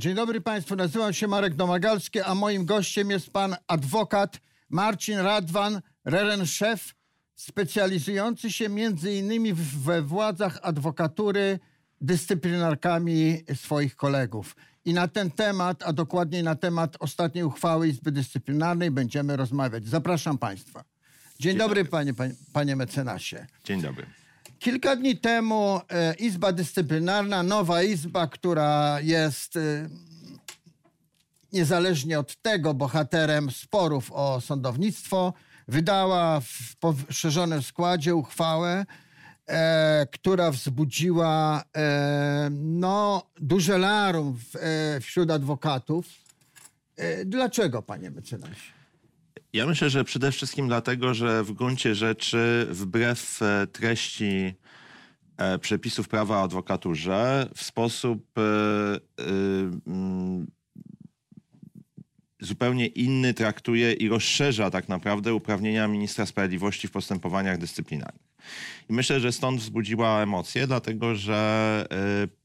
Dzień dobry Państwu, nazywam się Marek Domagalski, a moim gościem jest pan adwokat Marcin Radwan, Reren-szef, specjalizujący się między innymi we władzach adwokatury dyscyplinarkami swoich kolegów. I na ten temat, a dokładniej na temat ostatniej uchwały Izby Dyscyplinarnej będziemy rozmawiać. Zapraszam Państwa. Dzień, dobry, Panie, panie, panie mecenasie. Dzień dobry. Kilka dni temu e, Izba Dyscyplinarna, nowa izba, która jest e, niezależnie od tego bohaterem sporów o sądownictwo, wydała w poszerzonym składzie uchwałę, e, która wzbudziła e, no, duże larum w, e, wśród adwokatów. E, dlaczego, panie mecenasie? Ja myślę, że przede wszystkim dlatego, że w gruncie rzeczy wbrew e, treści e, przepisów prawa o adwokaturze w sposób e, mm, zupełnie inny traktuje i rozszerza tak naprawdę uprawnienia ministra sprawiedliwości w postępowaniach dyscyplinarnych. I myślę, że stąd wzbudziła emocje, dlatego że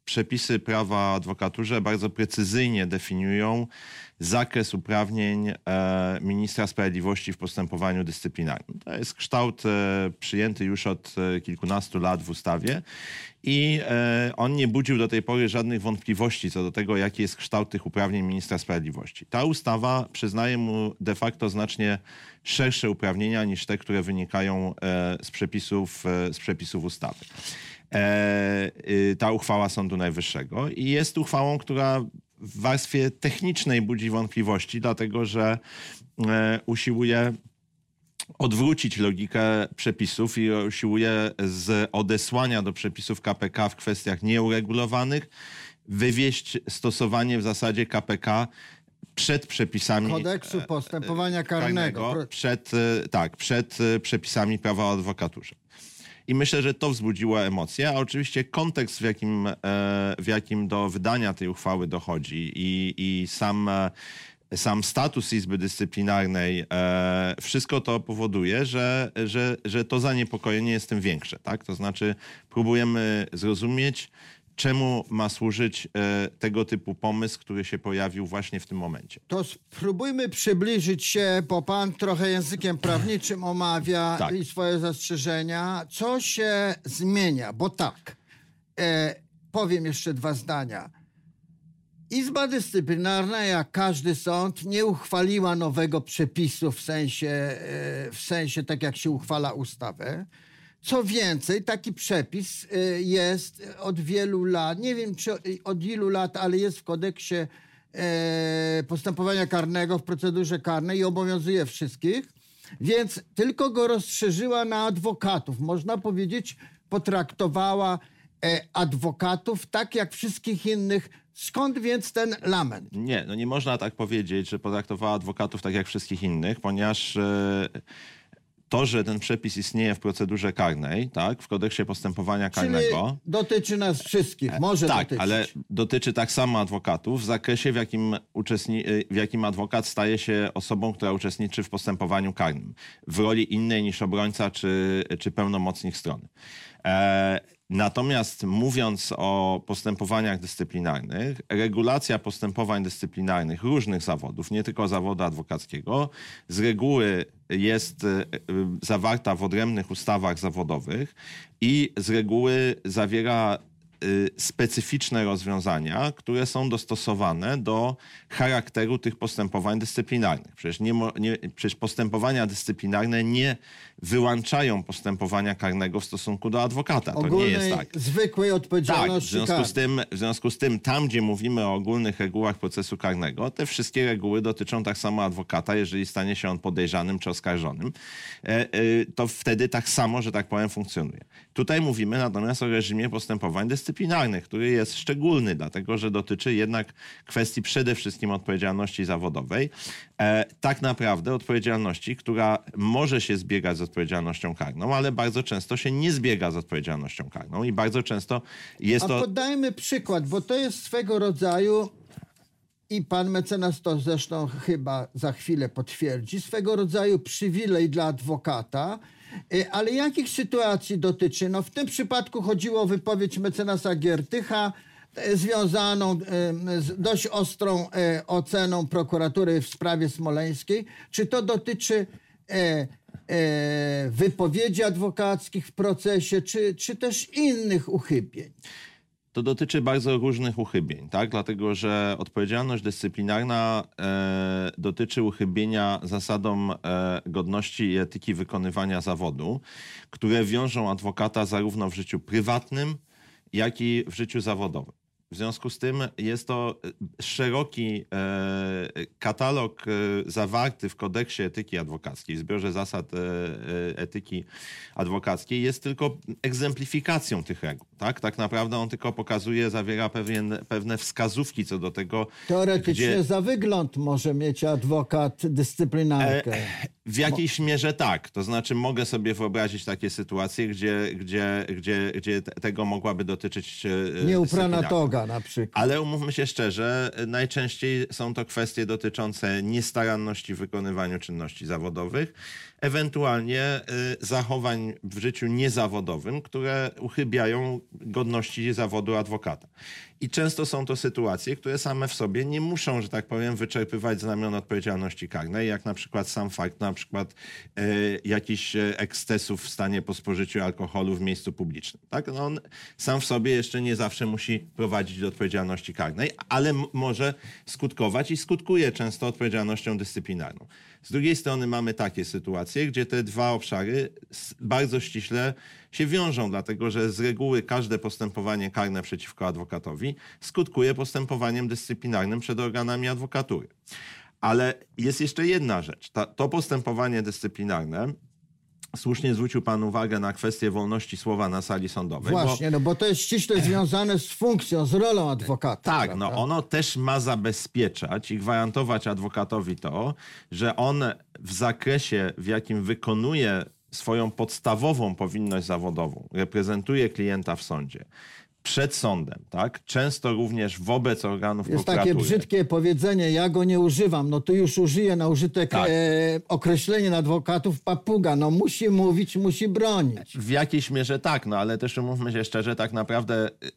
przepisy prawa o adwokaturze bardzo precyzyjnie definiują zakres uprawnień e, ministra sprawiedliwości w postępowaniu dyscyplinarnym. To jest kształt e, przyjęty już od e, kilkunastu lat w ustawie i on nie budził do tej pory żadnych wątpliwości co do tego, jaki jest kształt tych uprawnień ministra sprawiedliwości. Ta ustawa przyznaje mu de facto znacznie szersze uprawnienia niż te, które wynikają z przepisów, z przepisów ustawy y, ta uchwała Sądu Najwyższego i jest uchwałą, która w warstwie technicznej budzi wątpliwości, dlatego że e, usiłuje odwrócić logikę przepisów i usiłuje z odesłania do przepisów KPK w kwestiach nieuregulowanych wywieść stosowanie w zasadzie KPK przed przepisami Kodeksu postępowania karnego. karnego, przed, e, tak, przed e, przepisami prawa o adwokaturze. I myślę, że to wzbudziło emocje, a oczywiście kontekst, w jakim, e, w jakim do wydania tej uchwały dochodzi i, i sam, e, sam status Izby Dyscyplinarnej, e, wszystko to powoduje, że, że, że to zaniepokojenie jest tym większe. Tak? To znaczy próbujemy zrozumieć, czemu ma służyć e, tego typu pomysł, który się pojawił właśnie w tym momencie. To spróbujmy przybliżyć się, bo pan trochę językiem prawniczym omawia Tak. i swoje zastrzeżenia. Co się zmienia? Bo tak, e, powiem jeszcze dwa zdania. Izba Dyscyplinarna, jak każdy sąd, nie uchwaliła nowego przepisu w sensie, e, w sensie tak jak się uchwala ustawę. Co więcej, taki przepis e, jest od wielu lat, nie wiem czy od ilu lat, ale jest w kodeksie e, postępowania karnego, w procedurze karnej i obowiązuje wszystkich, więc tylko go rozszerzyła na adwokatów. Można powiedzieć, potraktowała e, adwokatów tak jak wszystkich innych. Skąd więc ten lament? Nie, no nie można tak powiedzieć, że potraktowała adwokatów tak jak wszystkich innych, ponieważ e, to, że ten przepis istnieje w procedurze karnej, tak, w kodeksie postępowania Czyli karnego. dotyczy nas wszystkich, może tak, dotyczyć. ale dotyczy tak samo adwokatów w zakresie, w jakim, uczestni- y, w jakim adwokat staje się osobą, która uczestniczy w postępowaniu karnym, w roli innej niż obrońca czy, czy pełnomocnik strony. E, natomiast mówiąc o postępowaniach dyscyplinarnych, regulacja postępowań dyscyplinarnych różnych zawodów, nie tylko zawodu adwokackiego, z reguły jest e, e, zawarta w odrębnych ustawach zawodowych i z reguły zawiera y, specyficzne rozwiązania, które są dostosowane do charakteru tych postępowań dyscyplinarnych. Przecież, nie, nie, przecież postępowania dyscyplinarne nie wyłączają postępowania karnego w stosunku do adwokata. To nie Ogólnej, jest tak. zwykłej Tak, w odpowiedzialności związku, z tym, w związku z tym, tam gdzie mówimy o ogólnych regułach procesu karnego, te wszystkie reguły dotyczą tak samo adwokata, jeżeli stanie się on podejrzanym czy oskarżonym, e, e, to wtedy tak samo, że tak powiem, funkcjonuje. Tutaj mówimy natomiast o reżimie postępowań dyscyplinarnych, który jest szczególny, dlatego że dotyczy jednak kwestii przede wszystkim odpowiedzialności zawodowej. E, tak naprawdę odpowiedzialności, która może się zbiegać z odpowiedzialnością karną, ale bardzo często się nie zbiega z odpowiedzialnością karną i bardzo często jest A to... podajmy przykład, bo to jest swego rodzaju i pan mecenas to zresztą chyba za chwilę potwierdzi, swego rodzaju przywilej dla adwokata, Y, Ale jakich sytuacji dotyczy? No w tym przypadku chodziło o wypowiedź mecenasa Giertycha e, związaną e, z dość ostrą oceną prokuratury w sprawie smoleńskiej, czy to dotyczy wypowiedzi adwokackich w procesie, czy, czy też innych uchybień. To dotyczy bardzo różnych uchybień, tak? Dlatego, że odpowiedzialność dyscyplinarna e, dotyczy uchybienia zasadom e, godności i etyki wykonywania zawodu, które wiążą adwokata zarówno w życiu prywatnym, jak i w życiu zawodowym. W związku z tym jest to e, szeroki e, katalog e, zawarty w kodeksie etyki adwokackiej, w zbiorze zasad etyki adwokackiej, jest tylko egzemplifikacją tych reguł. Tak, tak naprawdę on tylko pokazuje, zawiera pewien, pewne wskazówki co do tego, Teoretycznie gdzie za wygląd może mieć adwokat dyscyplinarkę. E, w jakiejś mierze tak. To znaczy mogę sobie wyobrazić takie sytuacje, gdzie, gdzie, gdzie, gdzie te- tego mogłaby dotyczyć e, Nieuprana toga na przykład. Ale umówmy się szczerze, najczęściej są to kwestie dotyczące niestaranności w wykonywaniu czynności zawodowych, ewentualnie y, zachowań w życiu niezawodowym, które uchybiają godności zawodu adwokata. I często są to sytuacje, które same w sobie nie muszą, że tak powiem, wyczerpywać znamion odpowiedzialności karnej, jak na przykład sam fakt, na przykład e, jakichś e, ekscesów w stanie po spożyciu alkoholu w miejscu publicznym. Tak? No on sam w sobie jeszcze nie zawsze musi prowadzić do odpowiedzialności karnej, ale może skutkować i skutkuje często odpowiedzialnością dyscyplinarną. Z drugiej strony mamy takie sytuacje, gdzie te dwa obszary bardzo ściśle się wiążą, dlatego że z reguły każde postępowanie karne przeciwko adwokatowi skutkuje postępowaniem dyscyplinarnym przed organami adwokatury. Ale jest jeszcze jedna rzecz. Ta, to postępowanie dyscyplinarne, słusznie zwrócił Pan uwagę na kwestię wolności słowa na sali sądowej. bo- Właśnie, no bo to jest ściśle związane z funkcją, z rolą adwokata. tak, prawda? no ono też ma zabezpieczać i gwarantować adwokatowi to, że on w zakresie, w jakim wykonuje swoją podstawową powinność zawodową, reprezentuje klienta w sądzie, przed sądem, tak? Często również wobec organów Jest prokuratury. takie brzydkie powiedzenie, ja go nie używam, no to już użyję na użytek Tak. e, adwokatów papuga. No musi mówić, musi bronić. W jakiejś mierze tak, no ale też umówmy się szczerze, tak naprawdę y,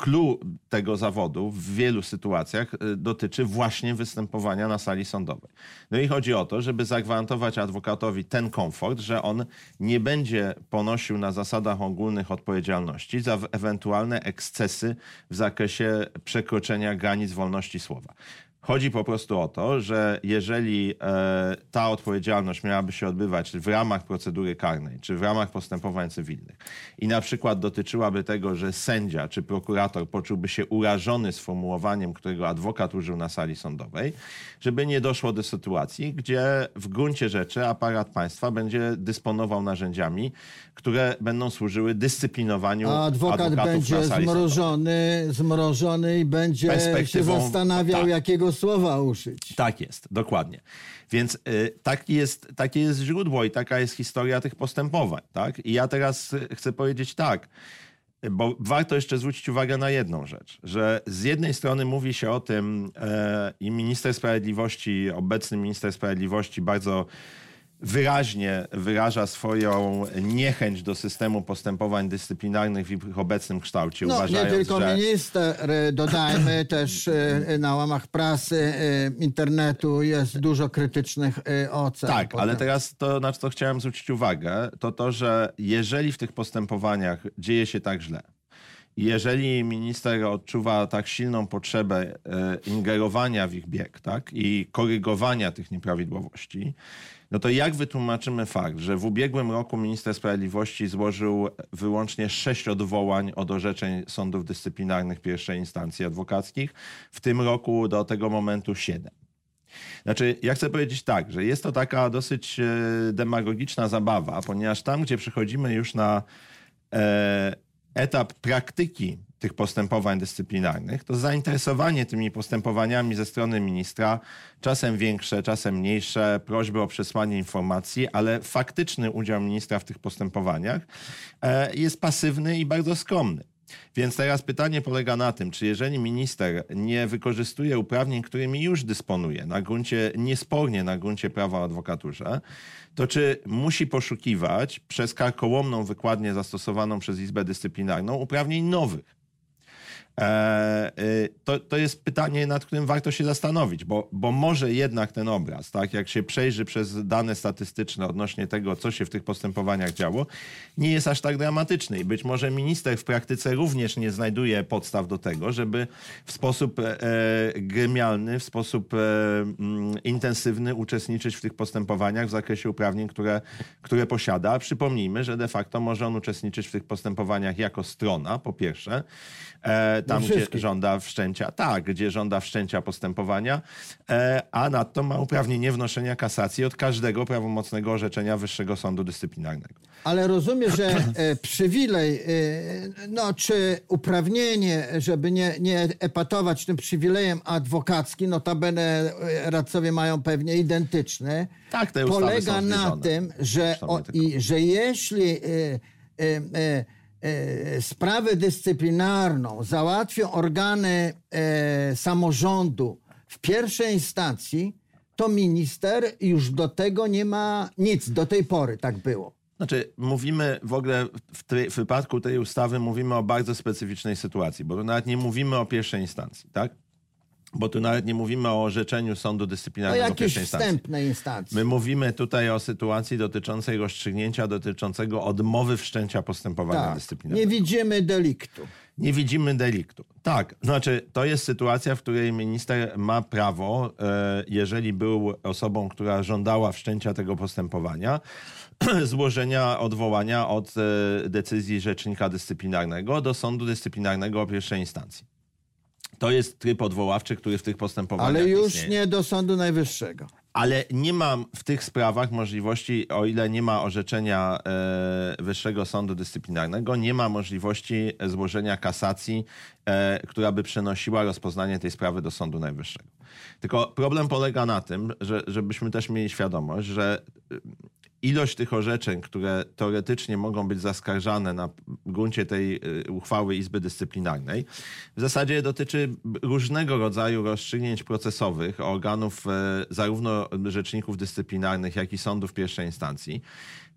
clue tego zawodu w wielu sytuacjach y, dotyczy właśnie występowania na sali sądowej. No i chodzi o to, żeby zagwarantować adwokatowi ten komfort, że on nie będzie ponosił na zasadach ogólnych odpowiedzialności za ewentualne ekscesy w zakresie przekroczenia granic wolności słowa. Chodzi po prostu o to, że jeżeli e, ta odpowiedzialność miałaby się odbywać w ramach procedury karnej, czy w ramach postępowań cywilnych i na przykład dotyczyłaby tego, że sędzia czy prokurator poczułby się urażony sformułowaniem, którego adwokat użył na sali sądowej, żeby nie doszło do sytuacji, gdzie w gruncie rzeczy aparat państwa będzie dysponował narzędziami, które będą służyły dyscyplinowaniu A adwokat będzie sali sądowej. zmrożony, zmrożony i będzie się zastanawiał, tak. jakiego słowa użyć. Tak jest, dokładnie. Więc y, taki jest, takie jest źródło i taka jest historia tych postępowań. Tak? I ja teraz y, chcę powiedzieć tak, bo warto jeszcze zwrócić uwagę na jedną rzecz, że z jednej strony mówi się o tym e, i minister sprawiedliwości, obecny minister sprawiedliwości bardzo wyraźnie wyraża swoją niechęć do systemu postępowań dyscyplinarnych w ich obecnym kształcie, No nie uważając, tylko że... minister, e, dodajmy też e, na łamach prasy, e, internetu jest dużo krytycznych e, ocen. Tak, potem. ale teraz to, na co chciałem zwrócić uwagę, to to, że jeżeli w tych postępowaniach dzieje się tak źle, i jeżeli minister odczuwa tak silną potrzebę e, ingerowania w ich bieg tak, i korygowania tych nieprawidłowości, no to jak wytłumaczymy fakt, że w ubiegłym roku minister sprawiedliwości złożył wyłącznie sześć odwołań od orzeczeń sądów dyscyplinarnych pierwszej instancji adwokackich, w tym roku do tego momentu siedem. Znaczy, ja chcę powiedzieć tak, że jest to taka dosyć e, demagogiczna zabawa, ponieważ tam, gdzie przechodzimy już na e, etap praktyki tych postępowań dyscyplinarnych, to zainteresowanie tymi postępowaniami ze strony ministra, czasem większe, czasem mniejsze, prośby o przesłanie informacji, ale faktyczny udział ministra w tych postępowaniach e, jest pasywny i bardzo skromny. Więc teraz pytanie polega na tym, czy jeżeli minister nie wykorzystuje uprawnień, którymi już dysponuje, na gruncie, niespornie na gruncie prawa o adwokaturze, to czy musi poszukiwać przez karkołomną wykładnię zastosowaną przez Izbę Dyscyplinarną uprawnień nowych? E, y, to, to jest pytanie, nad którym warto się zastanowić, bo, bo może jednak ten obraz, tak, jak się przejrzy przez dane statystyczne odnośnie tego, co się w tych postępowaniach działo, nie jest aż tak dramatyczny. I być może minister w praktyce również nie znajduje podstaw do tego, żeby w sposób e, gremialny, w sposób e, mm, intensywny uczestniczyć w tych postępowaniach w zakresie uprawnień, które, które posiada. Przypomnijmy, że de facto może on uczestniczyć w tych postępowaniach jako strona, po pierwsze, e, tam gdzie żąda wszczęcia, tak, gdzie żąda wszczęcia postępowania, e, a nadto ma uprawnienie wnoszenia kasacji od każdego prawomocnego orzeczenia Wyższego Sądu Dyscyplinarnego. Ale rozumiem, że e, przywilej, e, no czy uprawnienie, żeby nie, nie epatować tym przywilejem adwokackim, notabene radcowie mają pewnie identyczny, tak, te polega na tym, że, o, i, że jeśli sprawę dyscyplinarną załatwią organy samorządu w pierwszej instancji, to minister już do tego nie ma nic. Do tej pory tak było. Znaczy, mówimy w ogóle w, tej, w, wypadku tej ustawy mówimy o bardzo specyficznej sytuacji, bo nawet nie mówimy o pierwszej instancji, tak? Bo tu nawet nie mówimy o orzeczeniu sądu dyscyplinarnego o pierwszej instancji. My mówimy tutaj o sytuacji dotyczącej rozstrzygnięcia dotyczącego odmowy wszczęcia postępowania tak, dyscyplinarnego. Nie widzimy deliktu. Nie widzimy deliktu. Tak, znaczy to jest sytuacja, w której minister ma prawo, e, jeżeli był osobą, która żądała wszczęcia tego postępowania, złożenia odwołania od e, decyzji rzecznika dyscyplinarnego do sądu dyscyplinarnego o pierwszej instancji. To jest tryb odwoławczy, który w tych postępowaniach Ale już istnieje. nie do Sądu Najwyższego. Ale nie ma w tych sprawach możliwości, o ile nie ma orzeczenia e, Wyższego Sądu Dyscyplinarnego, nie ma możliwości złożenia kasacji, e, która by przenosiła rozpoznanie tej sprawy do Sądu Najwyższego. Tylko problem polega na tym, że, żebyśmy też mieli świadomość, że ilość tych orzeczeń, które teoretycznie mogą być zaskarżane na gruncie tej y, uchwały Izby Dyscyplinarnej, w zasadzie dotyczy różnego rodzaju rozstrzygnięć procesowych organów e, zarówno rzeczników dyscyplinarnych, jak i sądów pierwszej instancji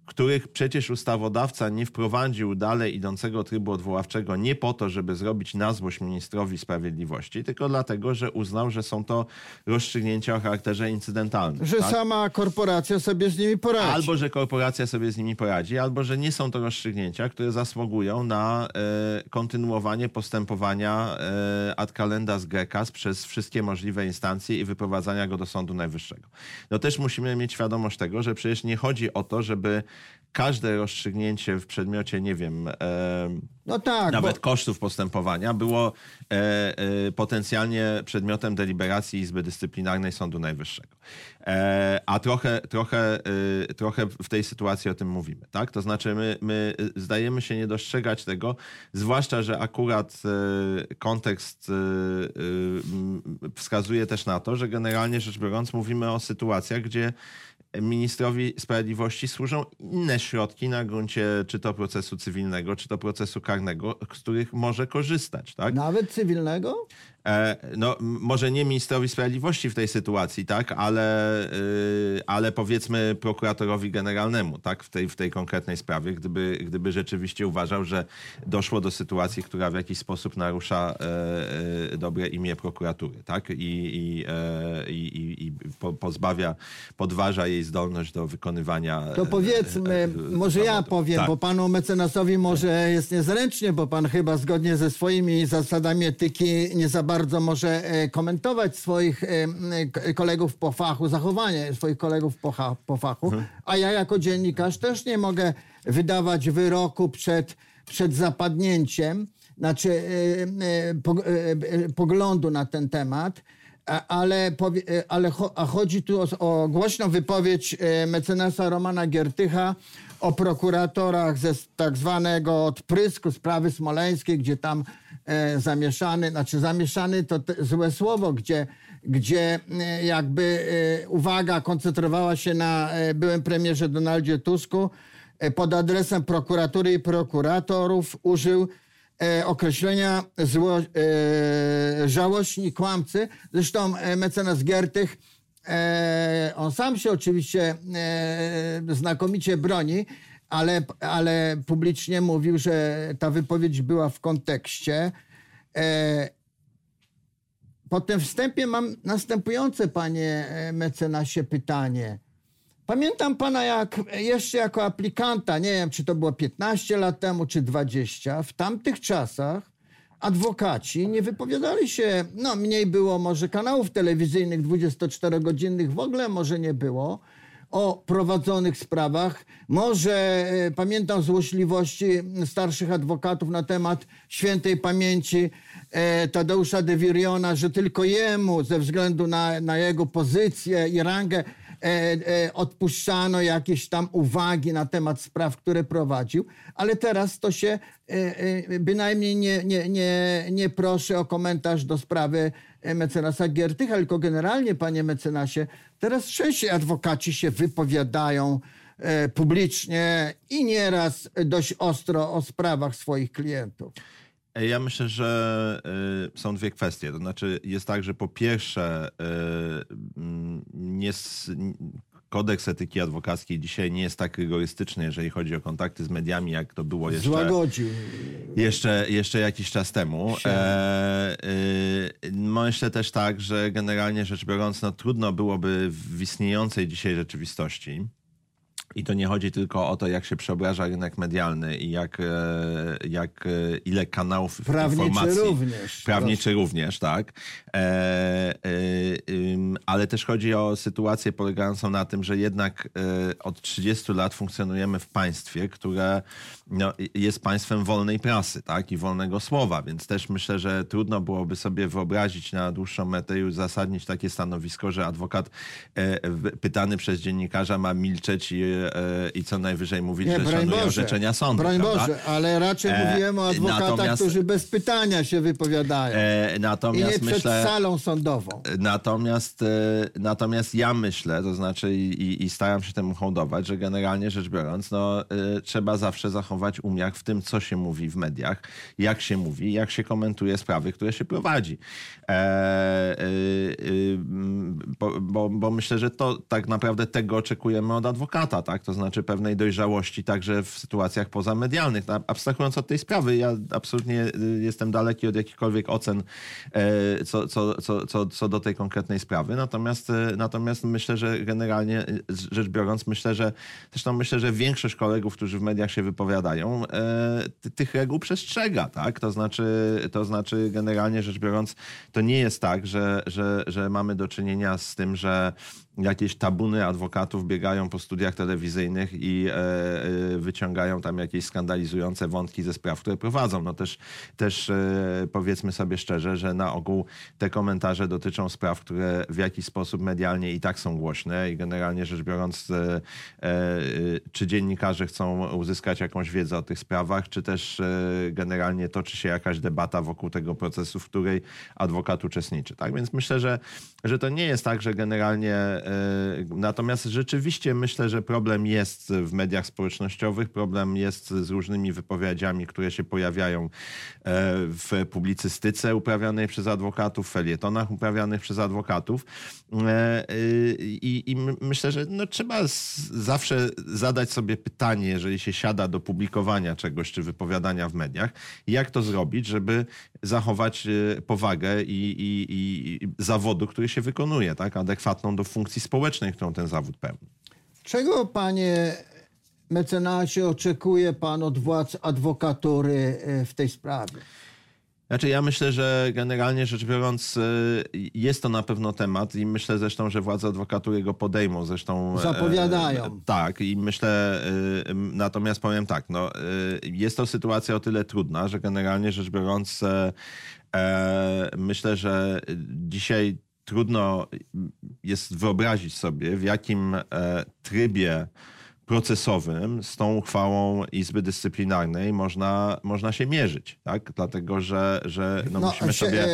których przecież ustawodawca nie wprowadził dalej idącego trybu odwoławczego nie po to, żeby zrobić na złość ministrowi sprawiedliwości, tylko dlatego, że uznał, że są to rozstrzygnięcia o charakterze incydentalnym. Że tak? sama korporacja sobie z nimi poradzi. Albo, że korporacja sobie z nimi poradzi, albo, że nie są to rozstrzygnięcia, które zasługują na e, kontynuowanie postępowania e, ad calendas grecas przez wszystkie możliwe instancje i wyprowadzania go do Sądu Najwyższego. No też musimy mieć świadomość tego, że przecież nie chodzi o to, żeby każde rozstrzygnięcie w przedmiocie, nie wiem, e, no tak, nawet bo... kosztów postępowania było e, e, potencjalnie przedmiotem deliberacji Izby Dyscyplinarnej Sądu Najwyższego. E, a trochę, trochę, e, trochę w tej sytuacji o tym mówimy. Tak? To znaczy my, my zdajemy się nie dostrzegać tego, zwłaszcza, że akurat e, kontekst wskazuje też na to, że generalnie rzecz biorąc mówimy o sytuacjach, gdzie ministrowi sprawiedliwości służą inne środki na gruncie czy to procesu cywilnego, czy to procesu karnego, z których może korzystać. Tak? Nawet cywilnego? E, no, może nie ministrowi sprawiedliwości w tej sytuacji, tak, ale, y, ale powiedzmy prokuratorowi generalnemu, tak, w tej, w tej konkretnej sprawie, gdyby, gdyby rzeczywiście uważał, że doszło do sytuacji, która w jakiś sposób narusza e, e, dobre imię prokuratury, tak, i, i, i, i pozbawia, podważa jej zdolność do wykonywania. To powiedzmy, może ja powiem, tak. bo panu mecenasowi może jest niezręcznie, bo pan chyba zgodnie ze swoimi zasadami etyki nie za bardzo może e, komentować swoich e, kolegów po fachu, zachowanie swoich kolegów po, po fachu, mhm. a ja jako dziennikarz też nie mogę wydawać wyroku przed, przed zapadnięciem, znaczy e, poglądu na ten temat ale, ale chodzi tu o, o głośną wypowiedź mecenasa Romana Giertycha o prokuratorach ze tak zwanego odprysku sprawy smoleńskiej, gdzie tam e, zamieszany, znaczy zamieszany to złe słowo, gdzie, gdzie e, jakby e, uwaga koncentrowała się na e, byłym premierze Donaldzie Tusku, e, pod adresem prokuratury i prokuratorów użył e, określenia zło, żałośni kłamcy. Zresztą mecenas Giertych E, on sam się oczywiście e, znakomicie broni, ale, ale publicznie mówił, że ta wypowiedź była w kontekście E, po tym wstępie mam następujące, panie e, mecenasie, pytanie. Pamiętam pana jak jeszcze jako aplikanta, nie wiem czy to było 15 lat temu czy 20, w tamtych czasach adwokaci nie wypowiadali się, no mniej było może kanałów telewizyjnych 24-godzinnych, w ogóle może nie było, o prowadzonych sprawach. Może e, pamiętam złośliwości starszych adwokatów na temat świętej pamięci e, Tadeusza de Viriona, że tylko jemu ze względu na, na jego pozycję i rangę odpuszczano jakieś tam uwagi na temat spraw, które prowadził, ale teraz to się e, e, bynajmniej nie, nie, nie, nie proszę o komentarz do sprawy e, mecenasa Giertycha, tylko generalnie, panie mecenasie, teraz częściej adwokaci się wypowiadają e, publicznie i nieraz dość ostro o sprawach swoich klientów. Ja myślę, że y, są dwie kwestie. To znaczy, jest tak, że po pierwsze, y, mm, nie, kodeks etyki adwokackiej dzisiaj nie jest tak rygorystyczny, jeżeli chodzi o kontakty z mediami, jak to było jeszcze. Złagodził. Jeszcze, jeszcze jakiś czas temu. E, y, myślę też tak, że generalnie rzecz biorąc, no, trudno byłoby w istniejącej dzisiaj rzeczywistości. I to nie chodzi tylko o to, jak się przeobraża rynek medialny i jak, e, jak e, ile kanałów Prawniczy informacji. również. Prawniczy również, tak. E, e, ym, ale też chodzi o sytuację polegającą na tym, że jednak e, od 30 lat funkcjonujemy w państwie, które no, jest państwem wolnej prasy tak, i wolnego słowa, więc też myślę, że trudno byłoby sobie wyobrazić na dłuższą metę i uzasadnić takie stanowisko, że adwokat e, pytany przez dziennikarza ma milczeć i, i co najwyżej mówić, Nie, że broń szanuje Boże. orzeczenia sądu. Broń prawda? Boże, ale raczej E, mówiłem o adwokatach, natomiast- którzy bez pytania się wypowiadają. E, I nie natomiast przed myślę... salą sądową. Natomiast, e, natomiast ja myślę, to znaczy i, i- staram się temu hołdować, że generalnie rzecz biorąc, no, e, trzeba zawsze zachować umiar w tym, co się mówi w mediach, jak się mówi, jak się komentuje sprawy, które się prowadzi. E, e, e, bo, bo, bo myślę, że to tak naprawdę tego oczekujemy od adwokata, tak? To znaczy pewnej dojrzałości także w sytuacjach pozamedialnych. No, Abstrahując od tej sprawy, ja absolutnie y, jestem daleki od jakichkolwiek ocen e, co, co, co, co, co do tej konkretnej sprawy. Natomiast, e, natomiast myślę, że generalnie e, rzecz biorąc, myślę, że zresztą myślę, że większość kolegów, którzy w mediach się wypowiadają, e, ty- tych reguł przestrzega, tak? To znaczy, to znaczy generalnie rzecz biorąc, to nie jest tak, że, że, że mamy do czynienia z tym, że jakieś tabuny adwokatów biegają po studiach telewizyjnych i e, e, wyciągają tam jakieś skandalizujące wątki ze spraw, które prowadzą. No też, też e, powiedzmy sobie szczerze, że na ogół te komentarze dotyczą spraw, które w jakiś sposób medialnie i tak są głośne i generalnie rzecz biorąc, czy dziennikarze chcą uzyskać jakąś wiedzę o tych sprawach, czy też generalnie toczy się jakaś debata wokół tego procesu, w której adwokat uczestniczy. Tak więc myślę, że, że to nie jest tak, że generalnie. E, Natomiast rzeczywiście myślę, że problem jest w mediach społecznościowych, problem jest z różnymi wypowiedziami, które się pojawiają e, w publicystyce uprawianej przez adwokatów, w felietonach uprawianych przez adwokatów. E, I, i my- myślę, że no, trzeba zawsze zadać sobie pytanie, jeżeli się siada do publikowania czegoś czy wypowiadania w mediach, jak to zrobić, żeby zachować e, powagę i, i, i, i zawodu, który się wykonuje, tak? adekwatną do funkcji społecznej, którą ten zawód pełni. Czego, panie mecenasie, oczekuje pan od władz adwokatury e, w tej sprawie? Znaczy ja myślę, że generalnie rzecz biorąc y, jest to na pewno temat i myślę zresztą, że władze adwokatury go podejmą. Zresztą e, Zapowiadają. E, tak i myślę, y, natomiast powiem tak, no, y, jest to sytuacja o tyle trudna, że generalnie rzecz biorąc e, e, myślę, że dzisiaj trudno jest wyobrazić sobie, w jakim e, trybie procesowym z tą uchwałą Izby Dyscyplinarnej można, można się mierzyć, tak? Dlatego, że, że no musimy się, sobie... e,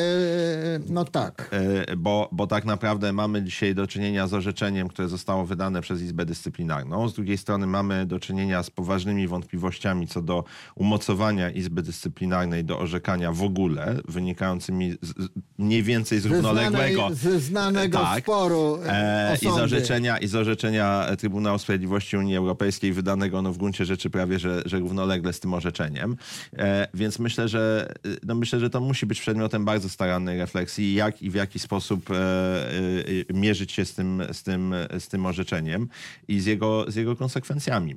no tak. E, Bo, bo tak naprawdę mamy dzisiaj do czynienia z orzeczeniem, które zostało wydane przez Izbę Dyscyplinarną. Z drugiej strony mamy do czynienia z poważnymi wątpliwościami co do umocowania Izby Dyscyplinarnej do orzekania w ogóle, wynikającymi z, z, mniej więcej z równoległego Ze znanego Tak. sporu e, E, i, z orzeczenia, I z orzeczenia Trybunału Sprawiedliwości Unii Europejskiej wydanego no, w gruncie rzeczy prawie, że, że równolegle z tym orzeczeniem. E, więc myślę, że no, myślę, że to musi być przedmiotem bardzo starannej refleksji, jak i w jaki sposób e, e, mierzyć się z tym, z tym, z tym orzeczeniem i z jego, z jego konsekwencjami.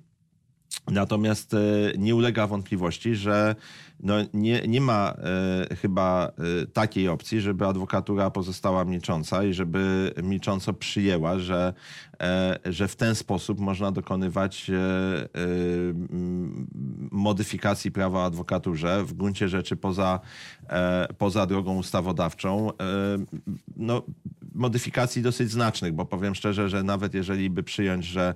Natomiast e, nie ulega wątpliwości, że no nie, nie ma e, chyba e, takiej opcji, żeby adwokatura pozostała milcząca i żeby milcząco przyjęła, że, że w ten sposób można dokonywać modyfikacji prawa o adwokaturze w gruncie rzeczy poza, poza drogą ustawodawczą. No, modyfikacji dosyć znacznych, bo powiem szczerze, że nawet jeżeli by przyjąć, że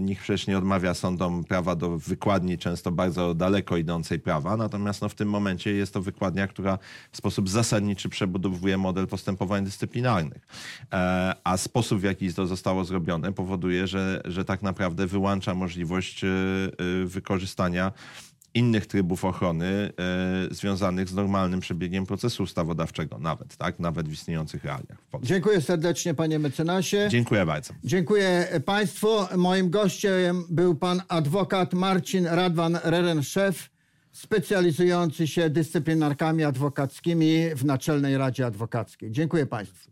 nikt przecież nie odmawia sądom prawa do wykładni, często bardzo daleko idącej prawa, natomiast no, w tym momencie jest to wykładnia, która w sposób zasadniczy przebudowuje model postępowań dyscyplinarnych. E, a sposób, w jaki to zostało zrobione, powoduje, że, że tak naprawdę wyłącza możliwość e, e, wykorzystania innych trybów ochrony e, związanych z normalnym przebiegiem procesu ustawodawczego, nawet, tak? Nawet w istniejących realiach w. Dziękuję serdecznie, panie mecenasie. Dziękuję bardzo. Dziękuję Państwu. Moim gościem był pan adwokat Marcin Radwan Reren-Szef, specjalizujący się dyscyplinarkami adwokackimi w Naczelnej Radzie Adwokackiej. Dziękuję Państwu.